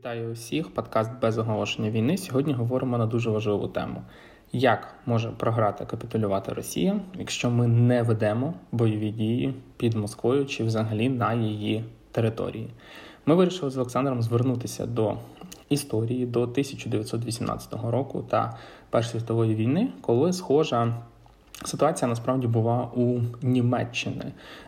Вітаю усіх! Подкаст без оголошення війни. Сьогодні говоримо на дуже важливу тему: як може програти капітулювати Росія, якщо ми не ведемо бойові дії під Москвою чи взагалі на її території. Ми вирішили з Олександром звернутися до історії до 1918 року та Першої світової війни, коли схожа. Ситуація насправді була у Німеччині.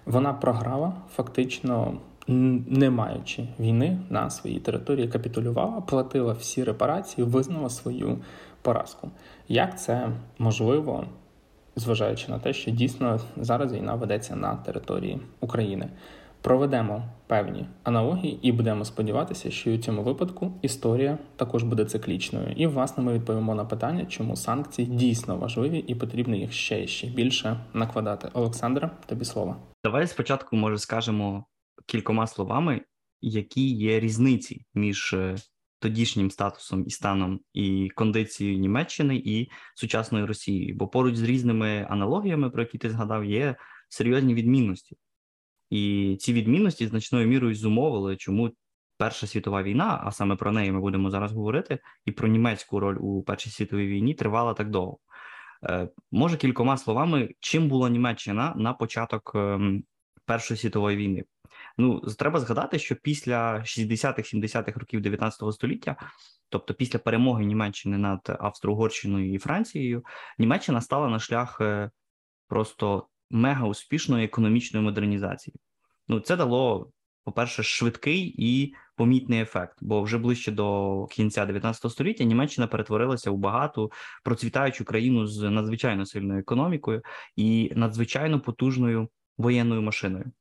Вона програла фактично не маючи війни на своїй території, капітулювала, платила всі репарації, визнала свою поразку. Як це можливо, зважаючи на те, що дійсно зараз війна ведеться на території України? Проведемо певні аналогії і будемо сподіватися, що у цьому випадку історія також буде циклічною. І, власне, ми відповімо на питання, чому санкції дійсно важливі і потрібно їх ще і ще більше накладати. Олександра, тобі слово. Давай спочатку може скажемо кількома словами, які є різниці між е, тодішнім статусом і станом і кондицією Німеччини і сучасною Росією. Бо поруч з різними аналогіями, про які ти згадав, є серйозні відмінності. І ці відмінності значною мірою зумовили, чому Перша світова війна, а саме про неї ми будемо зараз говорити, і про німецьку роль у Першій світовій війні тривала так довго. Е, може кількома словами, чим була Німеччина на початок ем, Першої світової війни? Ну треба згадати, що після 60-х-70-х років 19 століття, тобто після перемоги Німеччини над Австро-Угорщиною і Францією, Німеччина стала на шлях е, просто мега успішної економічної модернізації. Ну це дало. По-перше, швидкий і помітний ефект, бо вже ближче до кінця 19 століття Німеччина перетворилася у багату процвітаючу країну з надзвичайно сильною економікою і надзвичайно потужною воєнною машиною.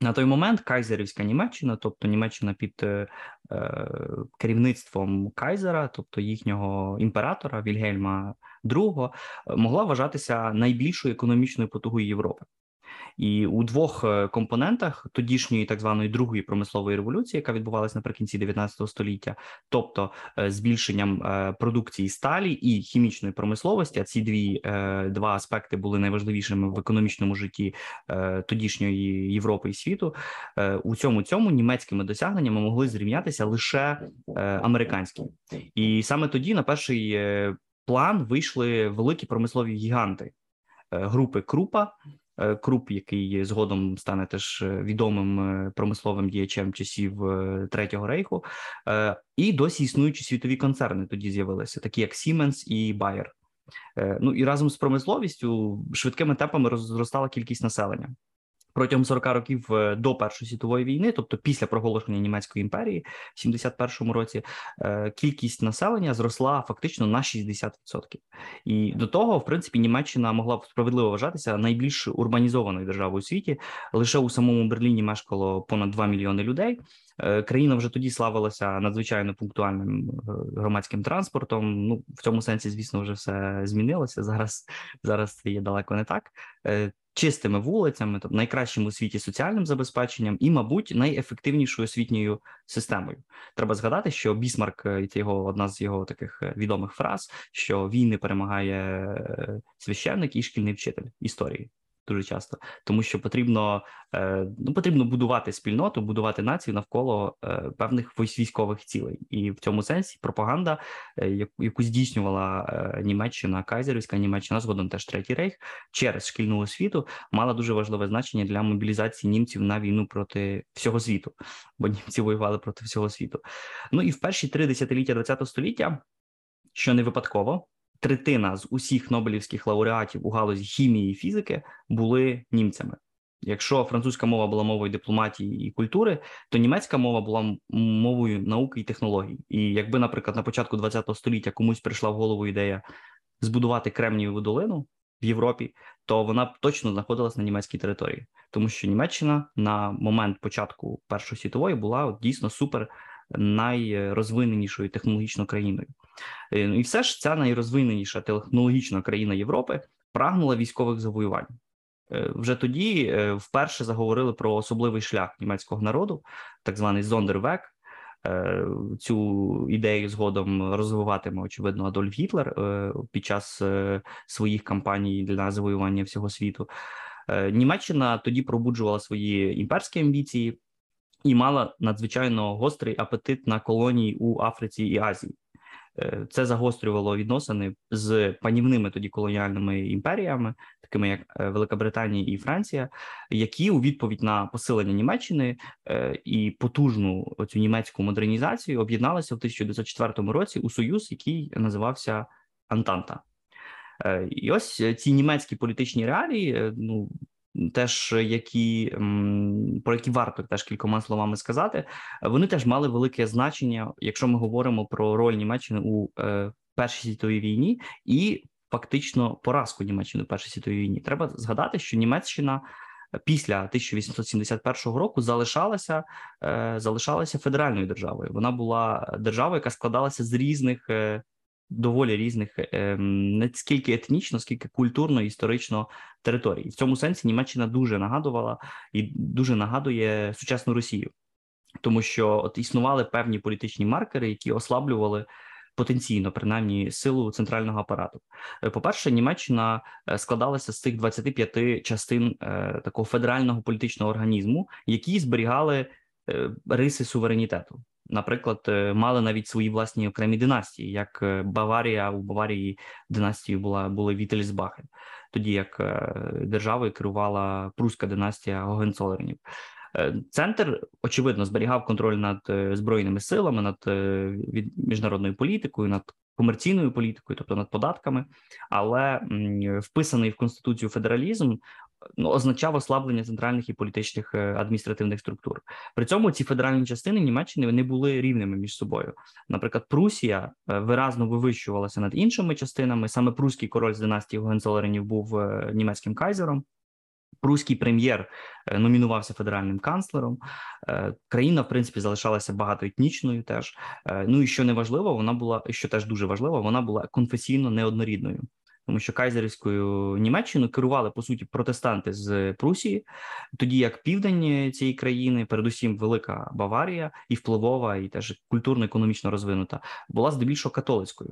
На той момент Кайзерівська Німеччина, тобто Німеччина під е, е, керівництвом Кайзера, тобто їхнього імператора Вільгельма II, могла вважатися найбільшою економічною потугою Європи. І у двох е, компонентах тодішньої так званої другої промислової революції, яка відбувалася наприкінці 19 століття, тобто е, збільшенням е, продукції сталі і хімічної промисловості, а ці дві два аспекти були найважливішими в економічному житті тодішньої Європи і світу. У цьому цьому німецькими досягненнями могли зрівнятися лише американські, і саме тоді на перший план вийшли великі промислові гіганти групи Крупа. Е, Круп, який згодом стане теж е, відомим е, промисловим діячем часів Третього рейху, і досі існуючі світові концерни тоді з'явилися, такі як Siemens і Bayer. Ну і разом з промисловістю швидкими темпами розростала кількість населення протягом 40 років е, до Першої світової війни, тобто після проголошення німецької імперії, в 71-му році, е, кількість населення зросла фактично на 60%. І до того, в принципі, Німеччина могла справедливо вважатися найбільш урбанізованою державою у світі. Лише у самому Берліні мешкало понад 2 мільйони людей. Е, країна вже тоді славилася надзвичайно пунктуальним громадським транспортом. Ну в цьому сенсі, звісно, вже все змінилося. Зараз зараз це є далеко не так чистими вулицями, тобто найкращим у світі соціальним забезпеченням і, мабуть, найефективнішою освітньою системою. Треба згадати, що Бісмарк і це його одна з його таких е, відомих фраз: що війни перемагає е, священник і шкільний вчитель історії дуже часто, тому що потрібно е, ну потрібно будувати спільноту, будувати націю навколо е, певних військових цілей, і в цьому сенсі пропаганда, е, яку здійснювала Німеччина, Кайзерівська Німеччина, згодом теж третій рейх через шкільну освіту, мала дуже важливе значення для мобілізації німців на війну проти всього світу, бо німці воювали проти всього світу. Ну і в перші три десятиліття ХХ століття, що не випадково третина з усіх Нобелівських лауреатів у галузі хімії і фізики були німцями. Якщо французька мова була мовою дипломатії і культури, то німецька мова була мовою науки і технологій. І якби, наприклад, на початку ХХ століття комусь прийшла в голову ідея збудувати Кремнієву долину в Європі, то вона б точно знаходилась на німецькій території, тому що Німеччина на момент початку Першої світової була дійсно супер найрозвиненішою технологічно країною. Е, ну, і все ж ця найрозвиненіша технологічна країна Європи прагнула військових завоювань. Е, вже тоді е, вперше заговорили про особливий шлях німецького народу, так званий Зондервек. Цю ідею згодом розвиватиме очевидно Адольф Гітлер під час своїх кампаній для завоювання всього світу. Німеччина тоді пробуджувала свої імперські амбіції, і мала надзвичайно гострий апетит на колонії у Африці і Азії. Е, це загострювало відносини з панівними тоді колоніальними імперіями, такими як е, Велика Британія і Франція, які у відповідь на посилення Німеччини е, і потужну цю німецьку модернізацію об'єдналися в 1904 році у союз, який називався Антанта. І ось ці німецькі політичні реалії, ну теж які про які варто теж кількома словами сказати, вони теж мали велике значення, якщо ми говоримо про роль Німеччини у е, Першій світовій війні і фактично поразку Німеччини у Першій світовій війні. Треба згадати, що Німеччина. Після 1871 року залишалася е, залишалася федеральною державою. Вона була державою, яка складалася з різних е, доволі різних ем, не скільки етнічно, скільки культурно історично територій. В цьому сенсі Німеччина дуже нагадувала і дуже нагадує сучасну Росію, тому що от існували певні політичні маркери, які ослаблювали. Потенційно, принаймні, силу центрального апарату. Е, По перше, Німеччина е, складалася з цих 25 частин е, такого федерального політичного організму, які зберігали риси суверенітету наприклад, е, мали навіть свої власні окремі династії, як е, Баварія у Баварії династією була були Вітельсбахи, тоді як е, державою керувала пруська династія Гогенцолернів. Центр очевидно зберігав контроль над збройними силами, над міжнародною політикою, над комерційною політикою, тобто над податками, але вписаний в конституцію федералізм ну, означав ослаблення центральних і політичних е, адміністративних структур. При цьому ці федеральні частини Німеччини не були рівними між собою. Наприклад, Прусія е, виразно вивищувалася над іншими частинами. Саме прусський король з династії Гогенцолеренів був е, німецьким кайзером. Пруський прем'єр номінувався федеральним канцлером. Країна, в принципі, залишалася багатоетнічною. Теж ну і що не важливо, вона була що теж дуже важливо, вона була конфесійно неоднорідною тому що кайзерівською Німеччиною керували по суті протестанти з Прусії, тоді як південь цієї країни, передусім Велика Баварія і впливова, і теж культурно-економічно розвинута, була здебільшого католицькою.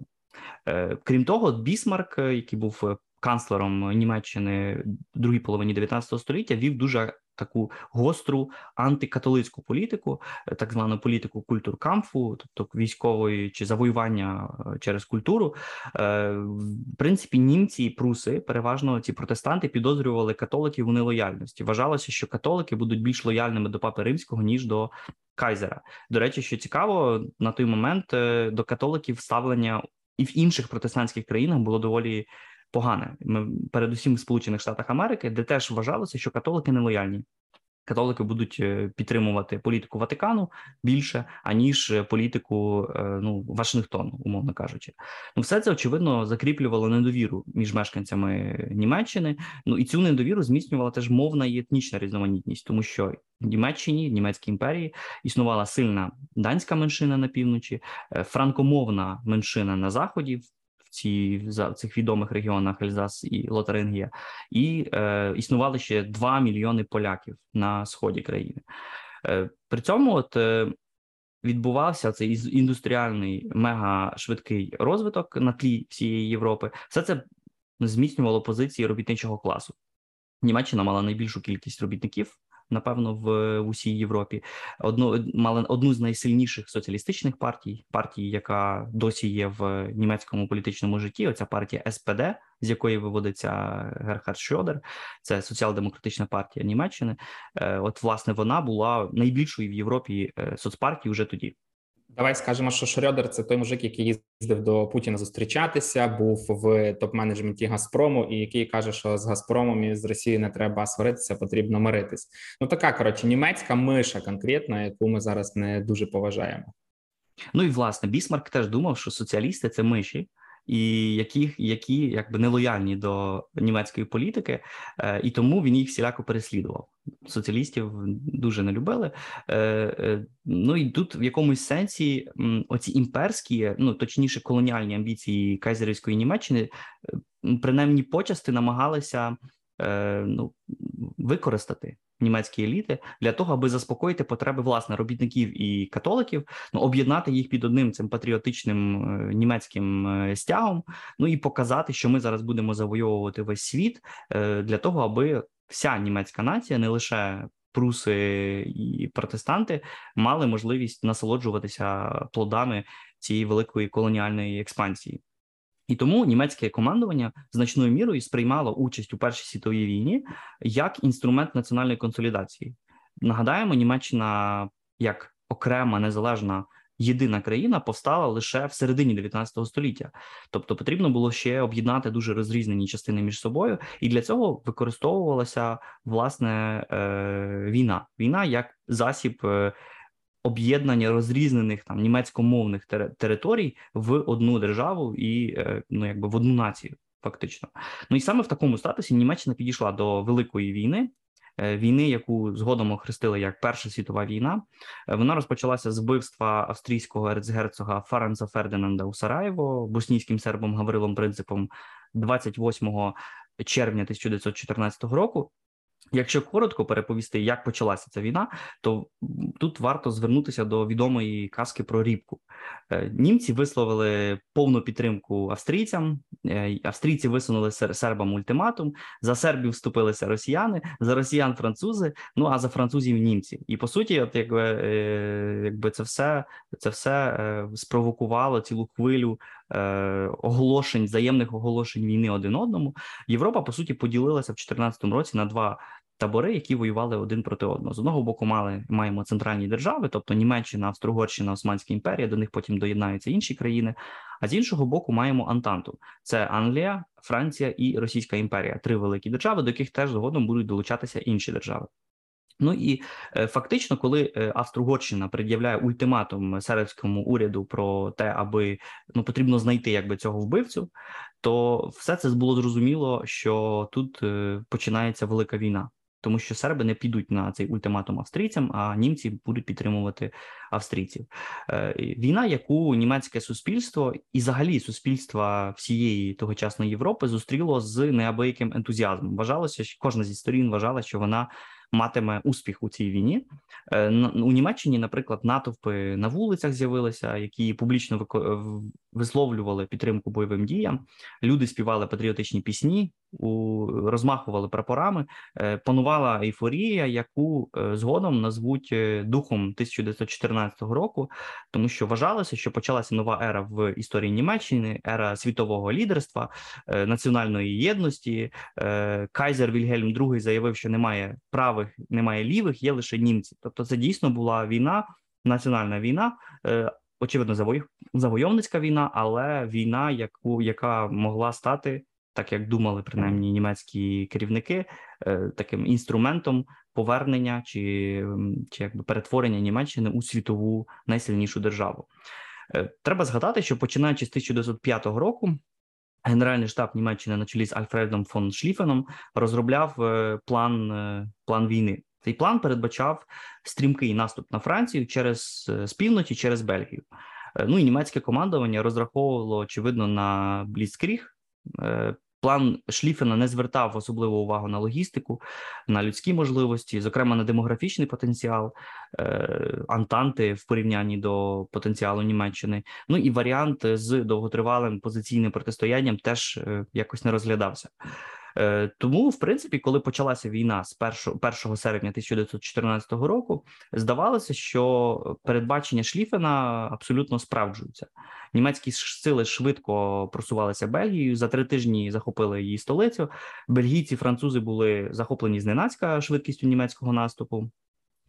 Е, крім того, Бісмарк, який був канцлером Німеччини другій половині 19 століття, вів дуже таку гостру антикатолицьку політику, е, так звану політику культуркамфу, тобто військової чи завоювання е, через культуру. Е, в принципі, німці і пруси, переважно ці протестанти, підозрювали католиків у нелояльності. Вважалося, що католики будуть більш лояльними до папи римського ніж до кайзера. До речі, що цікаво, на той момент до католиків ставлення і в інших протестантських країнах було доволі погане. Ми передусім в Сполучених Штатах Америки, де теж вважалося, що католики нелояльні. Католики будуть е, підтримувати політику Ватикану більше аніж політику е, ну Вашингтону, умовно кажучи. Ну, все це очевидно закріплювало недовіру між мешканцями Німеччини. Ну і цю недовіру зміцнювала теж мовна і етнічна різноманітність, тому що в Німеччині, в Німецькій імперії, існувала сильна данська меншина на півночі, е, франкомовна меншина на заході ці в цих відомих регіонах Ельзас і Лотарингія, і е, існували ще 2 мільйони поляків на сході країни. Е, При цьому от е, відбувався цей індустріальний мега швидкий розвиток на тлі всієї Європи. Все це зміцнювало позиції робітничого класу. Німеччина мала найбільшу кількість робітників напевно, в, в усій Європі. Одну мали одну з найсильніших соціалістичних партій, партії, яка досі є в німецькому політичному житті. Оця партія СПД, з якої виводиться Герхард Шрьодер, це соціал-демократична партія Німеччини. Е, от, власне, вона була найбільшою в Європі е, соцпартії вже тоді. Давай скажемо, що Шрьодер – це той мужик, який їздив до Путіна зустрічатися, був в топ-менеджменті Газпрому, і який каже, що з Газпромом і з Росією не треба сваритися, потрібно миритись. Ну така коротше німецька миша конкретна, яку ми зараз не дуже поважаємо. Ну і власне Бісмарк теж думав, що соціалісти це миші і які які якби нелояльні до німецької політики, е, і тому він їх всіляко переслідував. Соціалістів дуже не любили. Е, е, ну і тут в якомусь сенсі оці імперські, ну точніше, колоніальні амбіції Кайзерівської Німеччини, принаймні почасти намагалися ну, використати німецькі еліти для того, аби заспокоїти потреби власне робітників і католиків, ну об'єднати їх під одним цим патріотичним е, німецьким е, стягом, ну і показати, що ми зараз будемо завойовувати весь світ е, для того, аби вся німецька нація не лише пруси і протестанти мали можливість насолоджуватися плодами цієї великої колоніальної експансії. І тому німецьке командування значною мірою сприймало участь у першій світовій війні як інструмент національної консолідації. Нагадаємо, Німеччина як окрема незалежна єдина країна повстала лише в середині 19 століття, тобто потрібно було ще об'єднати дуже розрізнені частини між собою, і для цього використовувалася власне е, війна. Війна як засіб. Об'єднання розрізнених там німецькомовних територій в одну державу і е, ну якби в одну націю, фактично. Ну і саме в такому статусі Німеччина підійшла до великої війни. Е, війни, яку згодом охрестили як Перша світова війна, е, вона розпочалася з вбивства австрійського ерцгерцога Фаренса Фердинанда у Сараєво боснійським сербом Гаврилом Принципом 28 червня 1914 року. Якщо коротко переповісти, як почалася ця війна, то тут варто звернутися до відомої казки про рібку. Е, німці висловили повну підтримку австрійцям. Е, австрійці висунули сербам ультиматум. За сербів вступилися росіяни, за росіян французи. Ну а за французів німці. І по суті, от якби е, якби це все це все спровокувало цілу хвилю оголошень, взаємних оголошень війни один одному. Європа по суті поділилася в 2014 році на два табори, які воювали один проти одного. З одного боку, мали маємо центральні держави, тобто Німеччина, Австро-Угорщина, Османська імперія, до них потім доєднаються інші країни. А з іншого боку, маємо Антанту: це Англія, Франція і Російська імперія три великі держави, до яких теж згодом будуть долучатися інші держави. Ну і е, фактично, коли е, Австро-Угорщина пред'являє ультиматум сербському уряду про те, аби ну потрібно знайти якби цього вбивцю, то все це було зрозуміло, що тут е, починається велика війна тому що серби не підуть на цей ультиматум австрійцям, а німці будуть підтримувати австрійців. Е, війна, яку німецьке суспільство і, взагалі, суспільства всієї тогочасної Європи зустріло з неабияким ентузіазмом. Вважалося, що кожна зі сторін вважала, що вона матиме успіх у цій війні. Е, у Німеччині, наприклад, натовпи на вулицях з'явилися, які публічно висловлювали підтримку бойовим діям. Люди співали патріотичні пісні, розмахували прапорами. Е, панувала ейфорія, яку е, згодом назвуть духом 1914 року, тому що вважалося, що почалася нова ера в історії Німеччини, ера світового лідерства, національної єдності. Кайзер Вільгельм II заявив, що немає правих, немає лівих, є лише німці. Тобто, це дійсно була війна, національна війна, очевидно, завойовницька війна, але війна, яку яка могла стати, так як думали принаймні німецькі керівники, е, таким інструментом повернення чи чи якби перетворення Німеччини у світову найсильнішу державу. Е, треба згадати, що починаючи з 1905 року. Генеральний штаб Німеччини на чолі з Альфредом фон Шліфеном розробляв е, план план війни. Цей план передбачав стрімкий наступ на Францію через е, з півночі через Бельгію. Ну і німецьке командування розраховувало очевидно на Бліцкріг, План Шліфена не звертав особливу увагу на логістику, на людські можливості, зокрема на демографічний потенціал е, Антанти в порівнянні до потенціалу Німеччини. Ну і варіант з довготривалим позиційним протистоянням теж е, якось не розглядався. Е, тому, в принципі, коли почалася війна з 1, 1 серпня 1914 року, здавалося, що передбачення Шліфена абсолютно справджуються. Німецькі сили швидко просувалися Бельгією. За три тижні захопили її столицю. Бельгійці, французи були захоплені зненацька швидкістю німецького наступу.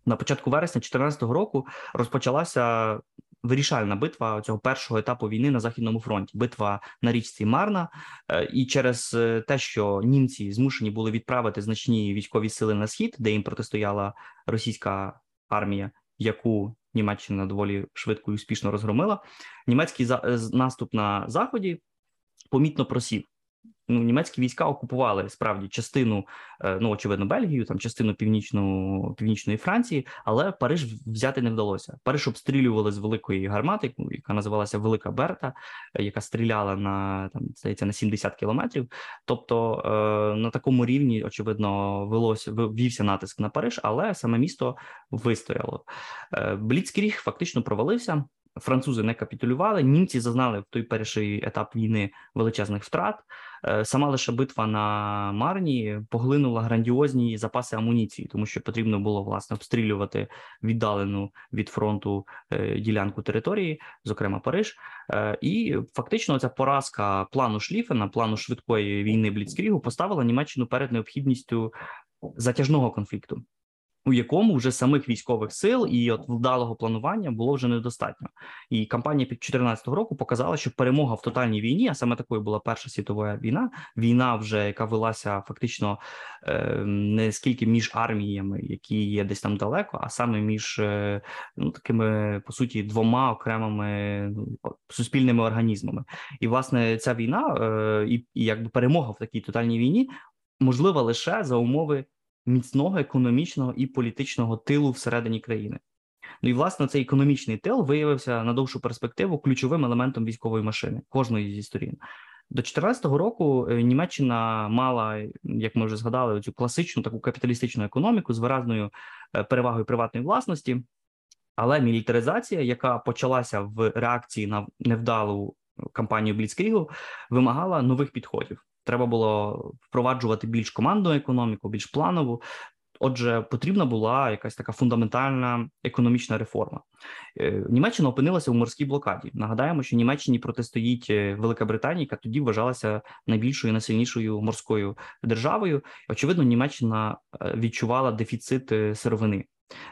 На початку вересня 2014 року розпочалася вирішальна битва цього першого етапу війни на західному фронті. Битва на річці Марна, е, і через е, те, що німці змушені були відправити значні військові сили на схід, де їм протистояла російська армія, яку Німеччина доволі швидко і успішно розгромила. Німецький е, наступ на заході помітно просів ну, німецькі війська окупували справді частину, е, ну очевидно, Бельгію, там частину північну північної Франції, але Париж взяти не вдалося. Париж обстрілювали з великої гармати, яка називалася Велика Берта, е, яка стріляла на там здається на 70 кілометрів. Тобто е, на такому рівні, очевидно, велося ввівся натиск на Париж, але саме місто вистояло. Бліцкріг фактично провалився. французи не капітулювали. Німці зазнали в той перший етап війни величезних втрат. Е, сама лише битва на Марні поглинула грандіозні запаси амуніції, тому що потрібно було власне обстрілювати віддалену від фронту е, ділянку території, зокрема Париж. Е, і фактично ця поразка плану Шліфена, плану швидкої війни Бліцкрігу, поставила Німеччину перед необхідністю затяжного конфлікту у якому вже самих військових сил і от вдалого планування було вже недостатньо. І кампанія під 2014 року показала, що перемога в тотальній війні, а саме такою була Перша світова війна, війна, вже яка велася фактично е, не скільки між арміями, які є десь там далеко, а саме між е, ну такими по суті двома окремими ну, суспільними організмами. І власне ця війна е, і, і якби перемога в такій тотальній війні можлива лише за умови міцного економічного і політичного тилу всередині країни. Ну і власне цей економічний тил виявився на довшу перспективу ключовим елементом військової машини кожної зі сторін. До 2014 року е, Німеччина мала, як ми вже згадали, цю класичну таку капіталістичну економіку з виразною е, перевагою приватної власності, але мілітаризація, яка почалася в реакції на невдалу кампанію Бліцкрігу, вимагала нових підходів. Треба було впроваджувати більш командну економіку, більш планову. Отже, потрібна була якась така фундаментальна економічна реформа. Е, Німеччина опинилася у морській блокаді. Нагадаємо, що Німеччині протистоїть е, Велика Британія, яка тоді вважалася найбільшою найсильнішою морською державою. Очевидно, Німеччина е, відчувала дефіцит сировини.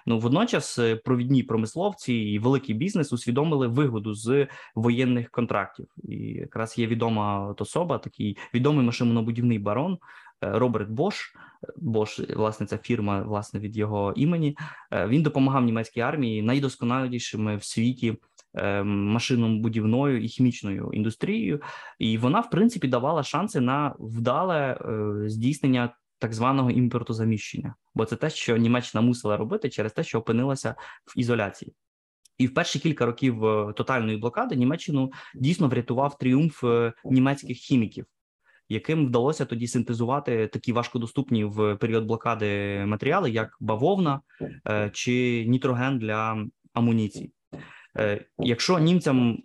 Ну водночас е, провідні промисловці і великий бізнес усвідомили вигоду з воєнних контрактів. І якраз є відома особа, такий відомий машинобудівний барон е, Роберт Бош. Бош, власне, ця фірма, власне, від його імені. Е, він допомагав німецькій армії найдосконалішими в світі. Машинобудівною і хімічною індустрією, і вона в принципі давала шанси на вдале здійснення так званого імпортозаміщення, бо це те, що Німеччина мусила робити через те, що опинилася в ізоляції. І в перші кілька років е, тотальної блокади Німеччину дійсно врятував тріумф е, німецьких хіміків, яким вдалося тоді синтезувати такі важкодоступні в період блокади матеріали, як бавовна е, чи нітроген для амуніції. Якщо німцям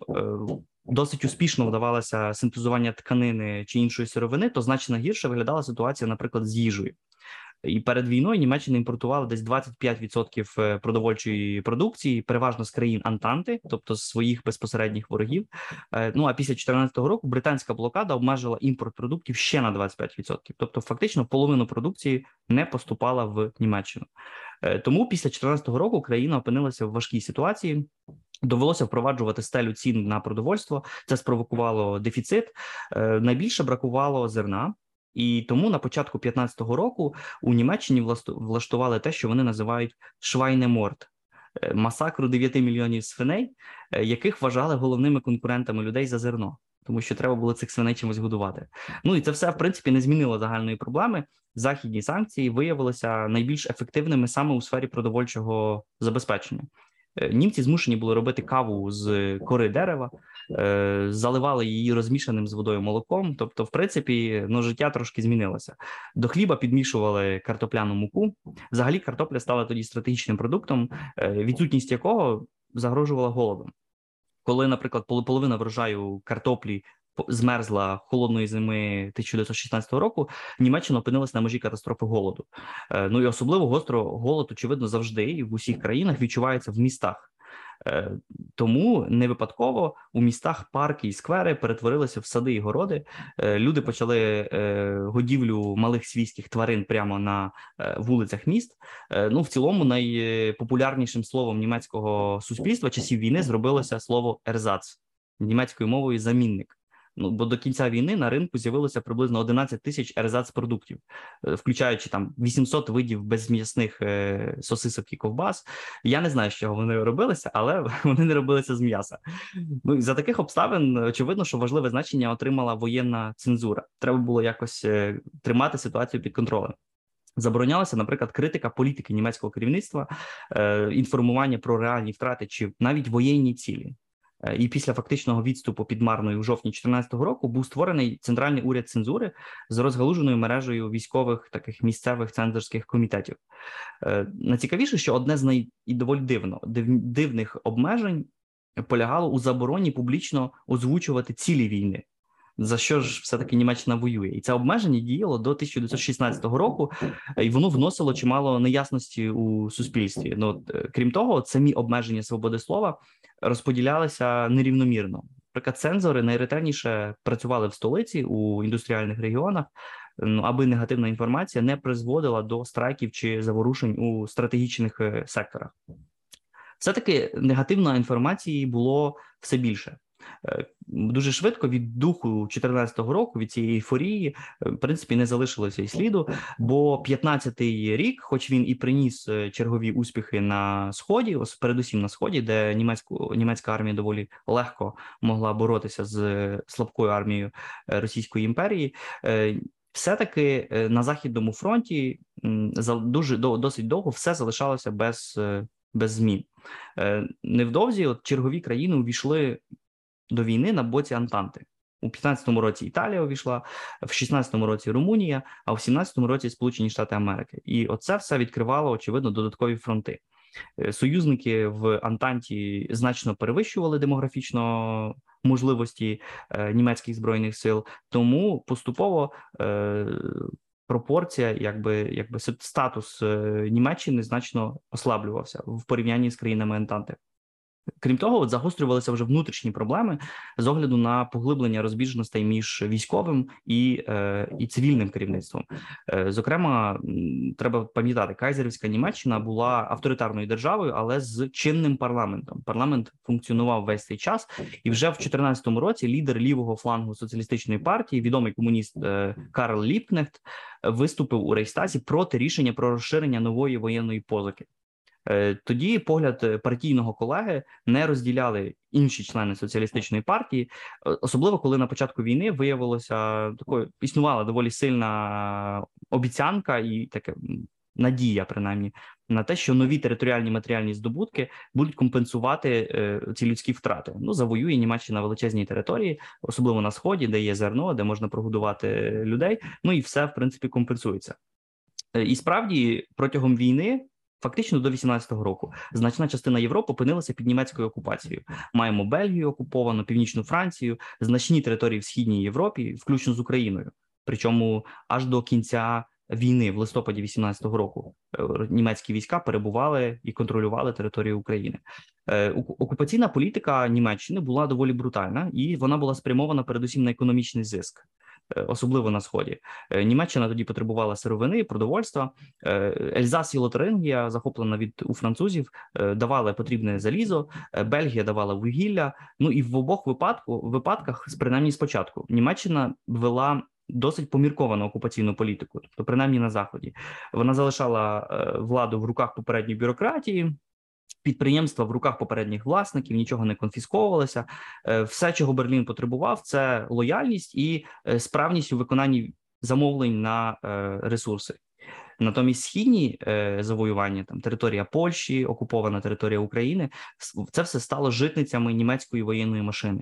досить успішно вдавалося синтезування тканини чи іншої сировини, то значно гірше виглядала ситуація, наприклад, з їжею. І перед війною Німеччина імпортувала десь 25% е, продовольчої продукції, переважно з країн Антанти, тобто з своїх безпосередніх ворогів. Е, ну а після 2014 року британська блокада обмежила імпорт продуктів ще на 25%. Тобто, фактично, половину продукції не поступала в Німеччину. Е, тому після 2014 року країна опинилася в важкій ситуації. Довелося впроваджувати стелю цін на продовольство. Це спровокувало дефіцит. Е, найбільше бракувало зерна, і тому на початку 2015 року у Німеччині влаштували те, що вони називають швайнеморт. Е, масакру 9 мільйонів свиней, яких вважали головними конкурентами людей за зерно, тому що треба було цих свиней чимось годувати. Ну і це все в принципі не змінило загальної проблеми. Західні санкції виявилися найбільш ефективними саме у сфері продовольчого забезпечення. Е, німці змушені були робити каву з кори дерева, е, заливали її розмішаним з водою молоком. Тобто, в принципі, ну життя трошки змінилося. До хліба підмішували картопляну муку. Взагалі, картопля стала тоді стратегічним продуктом, е, відсутність якого загрожувала голодом. Коли, наприклад, половина врожаю картоплі змерзла холодної зими 1916 року, Німеччина опинилась на межі катастрофи голоду. Е, ну і особливо гостро голод, очевидно, завжди і в усіх країнах відчувається в містах. Е, тому не випадково у містах парки і сквери перетворилися в сади і городи. Е, люди почали годівлю малих свійських тварин прямо на вулицях міст. Ну в цілому найпопулярнішим словом німецького суспільства часів війни зробилося слово ерзац німецькою мовою замінник. Ну бо до кінця війни на ринку з'явилося приблизно 11 тисяч ерзац продуктів, е, включаючи там 800 видів безм'ясних е, сосисок і ковбас. Я не знаю, з чого вони робилися, але вони не робилися з м'яса. Ну за таких обставин очевидно, що важливе значення отримала воєнна цензура. Треба було якось е, тримати ситуацію під контролем. Заборонялася, наприклад, критика політики німецького керівництва, інформування про реальні втрати чи навіть воєнні цілі. Е, і після фактичного відступу під Марною у жовтні 2014 року був створений центральний уряд цензури з розгалуженою мережею військових таких місцевих цензорських комітетів. Е, найцікавіше, що одне з най... і доволі дивно див... дивних обмежень полягало у забороні публічно озвучувати цілі війни. За що ж все-таки Німеччина воює, і це обмеження діяло до 1916 року, і воно вносило чимало неясності у суспільстві. Ну крім того, самі обмеження свободи слова розподілялися нерівномірно. Наприклад, цензори найретельніше працювали в столиці у індустріальних регіонах, ну аби негативна інформація не призводила до страйків чи заворушень у стратегічних е, секторах. Все таки негативної інформації було все більше. Е, дуже швидко від духу 2014 року, від цієї ейфорії, е, в принципі, не залишилося і сліду. Бо 15-й рік, хоч він і приніс е, чергові успіхи на сході, ось передусім на сході, де німецьку німецька армія доволі легко могла боротися з слабкою армією Російської імперії. Все таки на західному фронті дуже досить довго все залишалося без без змін. Невдовзі от чергові країни увійшли до війни на боці Антанти. У 15-му році Італія увійшла, в 16-му році Румунія, а в 17-му році Сполучені Штати Америки. І оце все відкривало очевидно додаткові фронти. Е, союзники в Антанті значно перевищували демографічно можливості е, німецьких збройних сил, тому поступово е, пропорція, якби якби статус Німеччини значно ослаблювався в порівнянні з країнами Антанти. Крім того, от загострювалися вже внутрішні проблеми з огляду на поглиблення розбіжностей між військовим і е, і цивільним керівництвом. Е, зокрема, треба пам'ятати, Кайзерівська Німеччина була авторитарною державою, але з чинним парламентом. Парламент функціонував весь цей час, і вже в 2014 році лідер лівого флангу соціалістичної партії, відомий комуніст е, Карл Ліпкнехт, виступив у Рейхстазі проти рішення про розширення нової воєнної позики. Е, тоді погляд е, партійного колеги не розділяли інші члени соціалістичної партії, е, особливо коли на початку війни виявилося такою існувала доволі сильна обіцянка і таке надія, принаймні, на те, що нові територіальні матеріальні здобутки будуть компенсувати ці людські втрати. Ну завоює Німеччина величезні території, особливо на сході, де є зерно, де можна прогодувати людей. Ну і все в принципі компенсується. І справді протягом війни Фактично до 18-го року значна частина Європи опинилася під німецькою окупацією. Маємо Бельгію окуповану, північну Францію, значні території в східній Європі, включно з Україною. Причому аж до кінця війни, в листопаді 18-го року, е, німецькі війська перебували і контролювали територію України. Е, окупаційна політика Німеччини була доволі брутальна, і вона була спрямована передусім на економічний зиск. Е, особливо на сході. Е, Німеччина тоді потребувала сировини, продовольства. Е, Ельзас і Лотарингія, захоплена від у французів, давали потрібне залізо. Бельгія давала вугілля. Ну і в обох випадку випадках, принаймні спочатку, Німеччина вела. Досить помірковану окупаційну політику, тобто принаймні на заході, вона залишала владу в руках попередньої бюрократії, підприємства в руках попередніх власників, нічого не конфісковувалося. Е, все, чого Берлін потребував, це лояльність і е, справність у виконанні замовлень на е, ресурси. Натомість східні завоювання, там територія Польщі, окупована територія України, це все стало житницями німецької воєнної машини.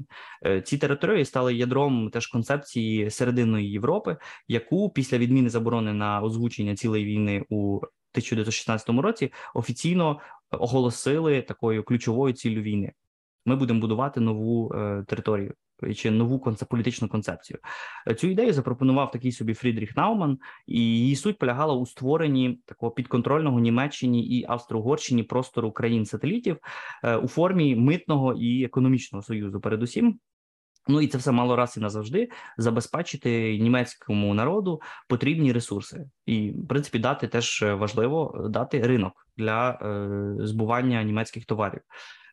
Ці території стали ядром теж концепції серединної Європи, яку після відміни заборони на озвучення цілої війни у 1916 році офіційно оголосили такою ключовою ціллю війни. Ми будемо будувати нову е, територію чи нову політичну концепцію. Цю ідею запропонував такий собі Фрідріх Науман, і її суть полягала у створенні такого підконтрольного Німеччині і Австро-Угорщині простору країн-сателітів е, у формі митного і економічного союзу. Передусім, Ну і це все мало раз і назавжди забезпечити німецькому народу потрібні ресурси, і в принципі дати теж важливо дати ринок для е, збування німецьких товарів.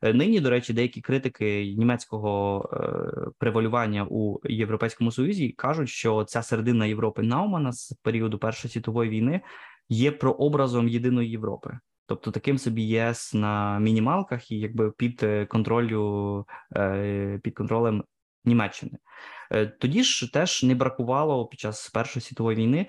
Е, нині, до речі, деякі критики німецького е, превалювання у Європейському Союзі кажуть, що ця середина Європи Наумана з періоду Першої світової війни є прообразом єдиної Європи. Тобто таким собі ЄС на мінімалках і якби під контролю під контролем Німеччини. Е, тоді ж теж не бракувало під час Першої світової війни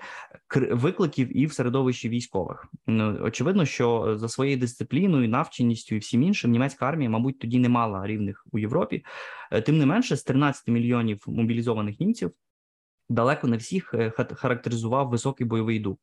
викликів і в середовищі військових. Ну, очевидно, що за своєю дисципліною, навченістю і всім іншим німецька армія, мабуть, тоді не мала рівних у Європі. Е, тим не менше, з 13 мільйонів мобілізованих німців далеко не всіх е, характеризував високий бойовий дух,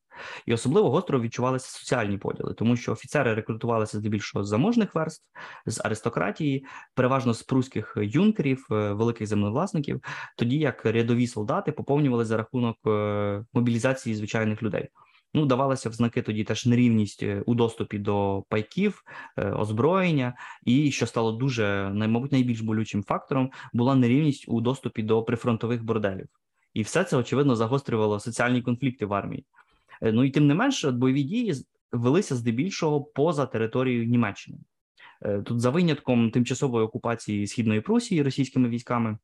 і особливо гостро відчувалися соціальні поділи, тому що офіцери рекрутувалися здебільшого з заможних верств, з аристократії, переважно з пруських юнкерів, е, великих землевласників, тоді як рядові солдати поповнювали за рахунок е, мобілізації звичайних людей. Ну, давалася в знаки тоді теж нерівність у доступі до пайків, озброєння, і що стало дуже мабуть, найбільш болючим фактором, була нерівність у доступі до прифронтових борделів і все це очевидно загострювало соціальні конфлікти в армії. Е, ну і тим не менше, бойові дії велися здебільшого поза територією Німеччини. Е, тут за винятком тимчасової окупації східної Прусії російськими військами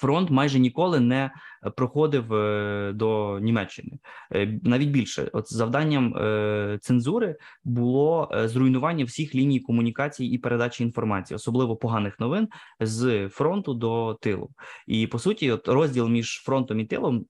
фронт майже ніколи не проходив е, до Німеччини. Е, навіть більше, от завданням е, цензури було зруйнування всіх ліній комунікації і передачі інформації, особливо поганих новин з фронту до тилу. І по суті, от розділ між фронтом і тилом,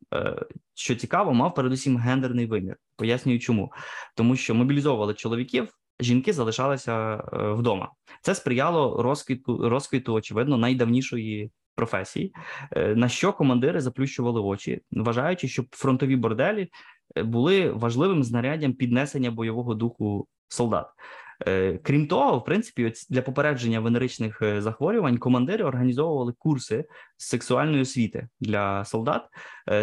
що цікаво, мав передусім гендерний вимір. Пояснюю, чому тому, що мобілізовували чоловіків. Жінки залишалися вдома. Це сприяло розквіту розквіту, очевидно, найдавнішої професій, е, на що командири заплющували очі, вважаючи, що фронтові борделі е, були важливим знаряддям піднесення бойового духу солдат. Е, крім того, в принципі, для попередження венеричних захворювань командири організовували курси з сексуальної освіти для солдат.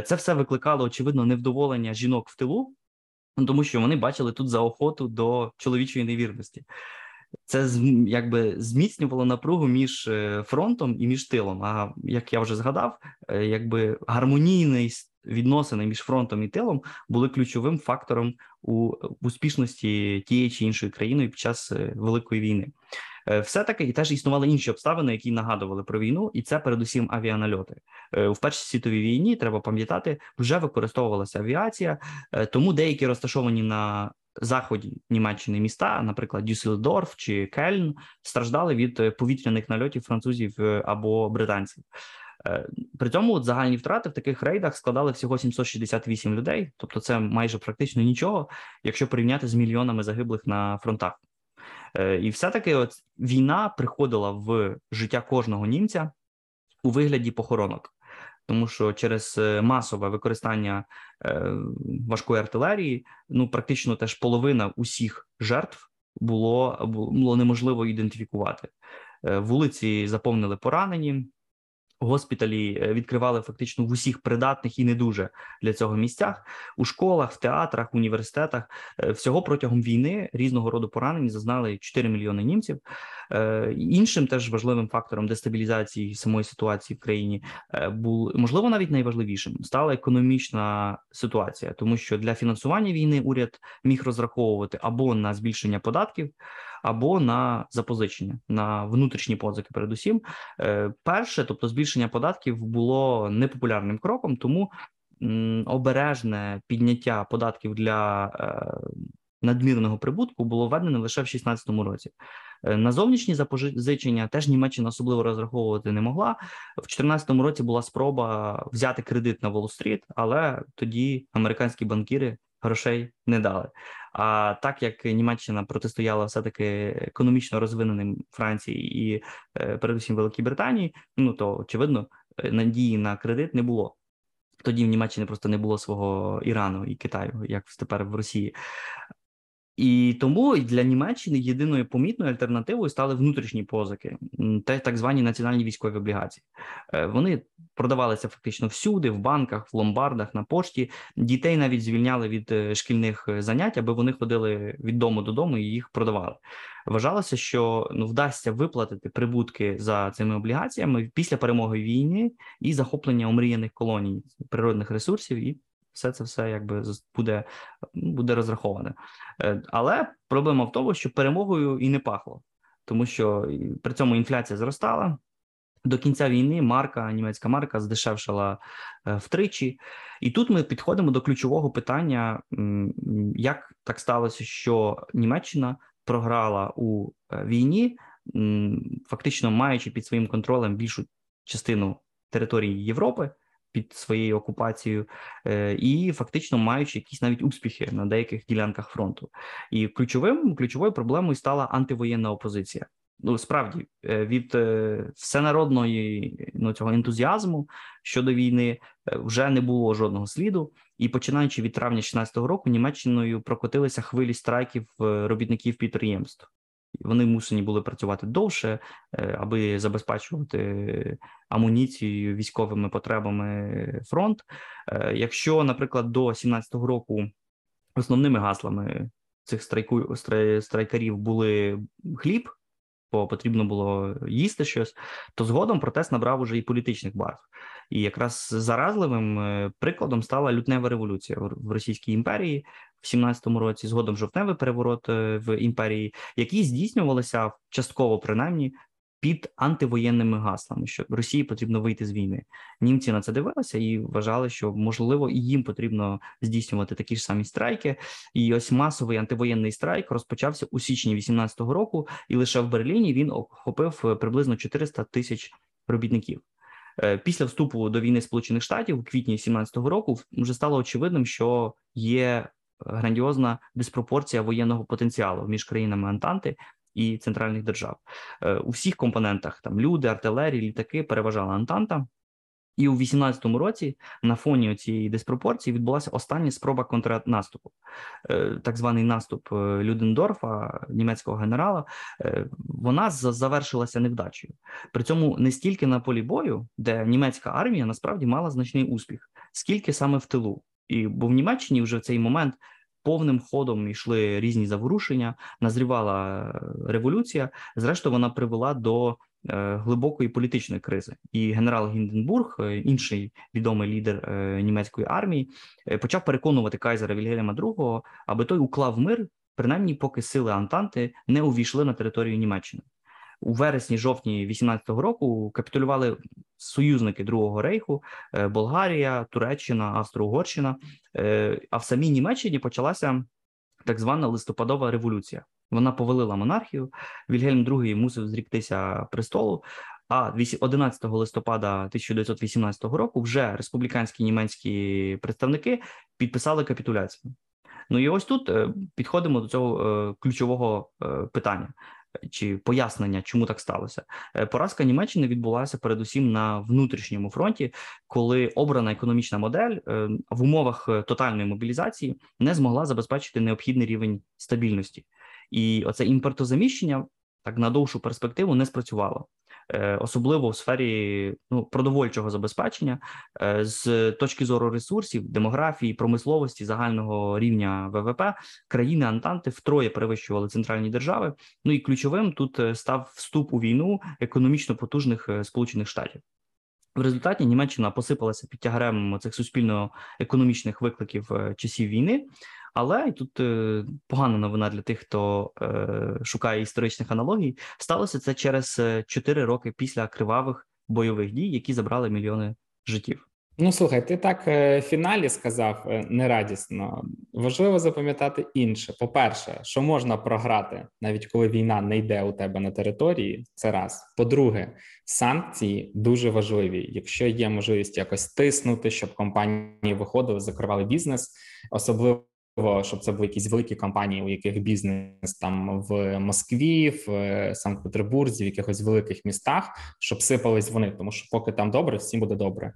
Це все викликало очевидно невдоволення жінок в тилу, тому що вони бачили тут заохоту до чоловічої невірності це якби зміцнювало напругу між е, фронтом і між тилом. А як я вже згадав, е, якби гармонійний відносини між фронтом і тилом були ключовим фактором у успішності тієї чи іншої країни під час е, великої війни. Все таки і теж існували інші обставини, які нагадували про війну, і це передусім авіанальоти. В першій світовій війні треба пам'ятати, вже використовувалася авіація, тому деякі розташовані на заході Німеччини міста, наприклад, Дюссельдорф чи Кельн, страждали від е, повітряних нальотів французів е, або британців. Е, при цьому от загальні втрати в таких рейдах складали всього 768 людей, тобто це майже практично нічого, якщо порівняти з мільйонами загиблих на фронтах. І все-таки от війна приходила в життя кожного німця у вигляді похоронок тому що через е, масове використання е, важкої артилерії, ну практично теж половина усіх жертв було було неможливо ідентифікувати. Е, вулиці заповнили поранені госпіталі е, відкривали фактично в усіх придатних і не дуже для цього місцях у школах, в театрах, університетах. Е, всього протягом війни різного роду поранень зазнали 4 мільйони німців. Е, іншим теж важливим фактором дестабілізації самої ситуації в країні був можливо навіть найважливішим стала економічна ситуація, тому що для фінансування війни уряд міг розраховувати або на збільшення податків або на запозичення на внутрішні позики. Передусім, е, перше, тобто збільшення податків, було непопулярним кроком, тому обережне підняття податків для е, надмірного прибутку було введено лише в 2016 році. Е, на зовнішні запозичення теж Німеччина особливо розраховувати не могла. В 2014 році була спроба взяти кредит на Уолл-стріт, але тоді американські банкіри грошей не дали. А так як Німеччина протистояла все таки економічно розвиненим Франції і е, передусім Великій Британії, ну то очевидно е, надії на кредит не було. Тоді в Німеччині просто не було свого Ірану і Китаю, як тепер в Росії. І тому для Німеччини єдиною помітною альтернативою стали внутрішні позики, те так звані національні військові облігації. Е, вони продавалися фактично всюди, в банках, в ломбардах, на пошті. Дітей навіть звільняли від е, шкільних е, занять, аби вони ходили від дому додому і їх продавали. Вважалося, що ну вдасться виплатити прибутки за цими облігаціями після перемоги війни і захоплення омріяних колоній природних ресурсів і все це все якби буде буде розраховане. Е, але проблема в тому, що перемогою і не пахло, тому що при цьому інфляція зростала. До кінця війни марка, німецька марка здешевшала е, втричі, і тут ми підходимо до ключового питання: як так сталося, що Німеччина програла у е, війні, фактично маючи під своїм контролем більшу частину території Європи під своєю окупацією, е, і фактично маючи якісь навіть успіхи на деяких ділянках фронту. І ключовим ключовою проблемою стала антивоєнна опозиція. ну справді від всенародної ну, цього ентузіазму щодо війни вже не було жодного сліду. І починаючи від травня 2016 року, Німеччиною прокотилися хвилі страйків робітників підприємств. Вони мусені були працювати довше, аби забезпечувати амуніцією військовими потребами фронт. Якщо, наприклад, до 2017 року основними гаслами цих страйку страйкарів були хліб, бо потрібно було їсти щось, то згодом протест набрав уже і політичних барв. І якраз заразливим е, прикладом стала лютнева революція в Російській імперії в 17-му році, згодом жовтневий переворот е, в імперії, які здійснювалися частково принаймні під антивоєнними гаслами, що Росії потрібно вийти з війни. Німці на це дивилися і вважали, що можливо і їм потрібно здійснювати такі ж самі страйки. І ось масовий антивоєнний страйк розпочався у січні 18-го року, і лише в Берліні він охопив е, приблизно 400 тисяч робітників. Е, після вступу до війни Сполучених Штатів у квітні 17-го року вже стало очевидним, що є грандіозна диспропорція воєнного потенціалу між країнами Антанти і центральних держав. Е, у всіх компонентах там люди, артилерії, літаки переважала Антанта. І у 18-му році на фоні цієї диспропорції відбулася остання спроба контрнаступу, е, так званий наступ е, Людендорфа, німецького генерала. Вона завершилася невдачею. При цьому не стільки на полі бою, де німецька армія насправді мала значний успіх, скільки саме в тилу. І бо в Німеччині вже в цей момент повним ходом йшли різні заворушення, назрівала е, революція. Зрештою, вона привела до е, глибокої політичної кризи. І генерал Гінденбург, е, інший відомий лідер німецької армії, почав переконувати кайзера Вільгельма II, аби той уклав мир, принаймні, поки сили Антанти не увійшли на територію Німеччини у вересні-жовтні 18-го року капітулювали союзники Другого рейху, е, Болгарія, Туреччина, Австро-Угорщина. Е, а в самій Німеччині почалася так звана листопадова революція. Вона повалила монархію. Вільгельм II мусив зріктися престолу. А 11 листопада 1918 року вже республіканські німецькі представники підписали капітуляцію. Ну і ось тут е, підходимо до цього ключового питання чи пояснення, чому так сталося. Е, поразка Німеччини відбулася передусім на внутрішньому фронті, коли обрана економічна модель е, в умовах е, тотальної мобілізації не змогла забезпечити необхідний рівень стабільності, і оце імпортозаміщення так на довшу перспективу не спрацювало. Е, особливо в сфері ну, продовольчого забезпечення е, з точки зору ресурсів, демографії, промисловості загального рівня ВВП країни Антанти втроє перевищували центральні держави. Ну і ключовим тут е, став вступ у війну економічно потужних Сполучених Штатів. В результаті Німеччина посипалася під тягарем цих суспільно-економічних викликів часів війни. Але і тут е, погана новина для тих, хто е, шукає історичних аналогій, сталося це через 4 е, роки після кривавих бойових дій, які забрали мільйони життів. Ну слухай, ти так в фіналі сказав нерадісно. Важливо запам'ятати інше. По-перше, що можна програти, навіть коли війна не йде у тебе на території. Це раз. По-друге, санкції дуже важливі. Якщо є можливість якось тиснути, щоб компанії виходили, закривали бізнес, особливо щоб це були якісь великі компанії, у яких бізнес там в Москві, в е, Санкт-Петербурзі, в якихось великих містах, щоб сипались вони, тому що поки там добре, всім буде добре.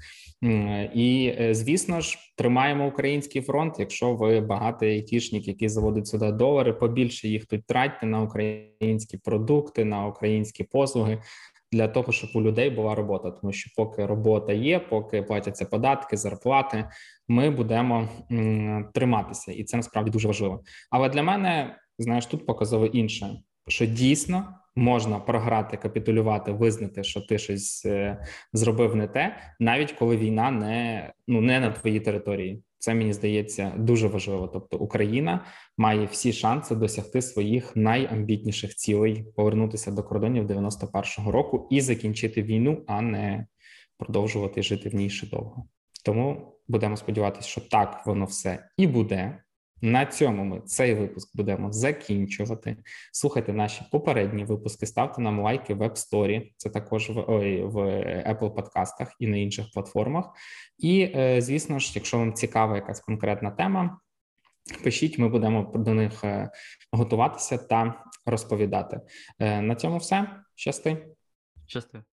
І е, звісно ж, тримаємо український фронт. Якщо ви багатий айтішник, який заводить сюди долари, побільше їх тут тратьте на українські продукти, на українські послуги для того, щоб у людей була робота, тому що поки робота є, поки платяться податки, зарплати, ми будемо триматися, і це насправді дуже важливо. Але для мене знаєш, тут показово інше, що дійсно. Можна програти, капітулювати, визнати, що ти щось е, зробив не те, навіть коли війна не ну не на твоїй території. Це мені здається дуже важливо. Тобто, Україна має всі шанси досягти своїх найамбітніших цілей, повернутися до кордонів 91-го року і закінчити війну, а не продовжувати жити в ній ще довго. Тому будемо сподіватися, що так воно все і буде. На цьому ми цей випуск будемо закінчувати. Слухайте наші попередні випуски, ставте нам лайки в App Store, це також в ой, в Apple подкастах і на інших платформах. І, е, звісно ж, якщо вам цікава якась конкретна тема, Пишіть, ми будемо до них готуватися та розповідати. На цьому все. Щасти. Щасти.